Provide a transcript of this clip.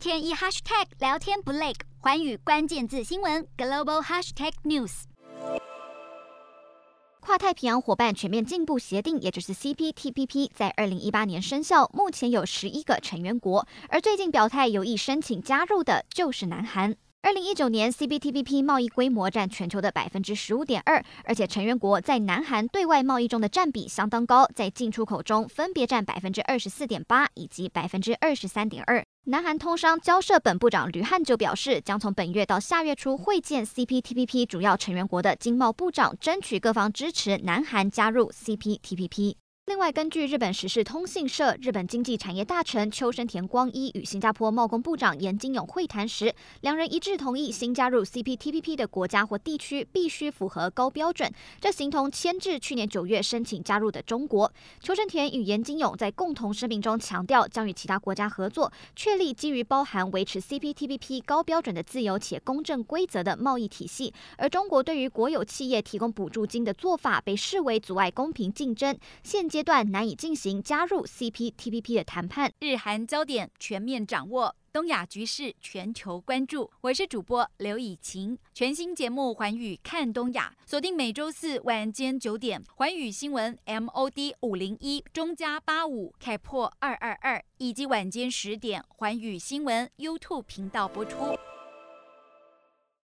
天一 hashtag 聊天不累，寰宇关键字新闻 global hashtag news。跨太平洋伙伴全面进步协定，也就是 CPTPP，在二零一八年生效，目前有十一个成员国，而最近表态有意申请加入的就是南韩。二零一九年 CPTPP 贸易规模占全球的百分之十五点二，而且成员国在南韩对外贸易中的占比相当高，在进出口中分别占百分之二十四点八以及百分之二十三点二。南韩通商交涉本部长吕汉就表示，将从本月到下月初会见 CPTPP 主要成员国的经贸部长，争取各方支持南韩加入 CPTPP。另外，根据日本时事通信社，日本经济产业大臣秋生田光一与新加坡贸工部长严金勇会谈时，两人一致同意，新加入 CPTPP 的国家或地区必须符合高标准，这形同牵制去年九月申请加入的中国。秋生田与严金勇在共同声明中强调，将与其他国家合作，确立基于包含维持 CPTPP 高标准的自由且公正规则的贸易体系。而中国对于国有企业提供补助金的做法，被视为阻碍公平竞争。现阶阶段难以进行加入 CPTPP 的谈判。日韩焦点全面掌握，东亚局势全球关注。我是主播刘以晴，全新节目《环宇看东亚》，锁定每周四晚间九点，环宇新闻 MOD 五零一中加八五开破二二二，以及晚间十点，环宇新闻 YouTube 频道播出。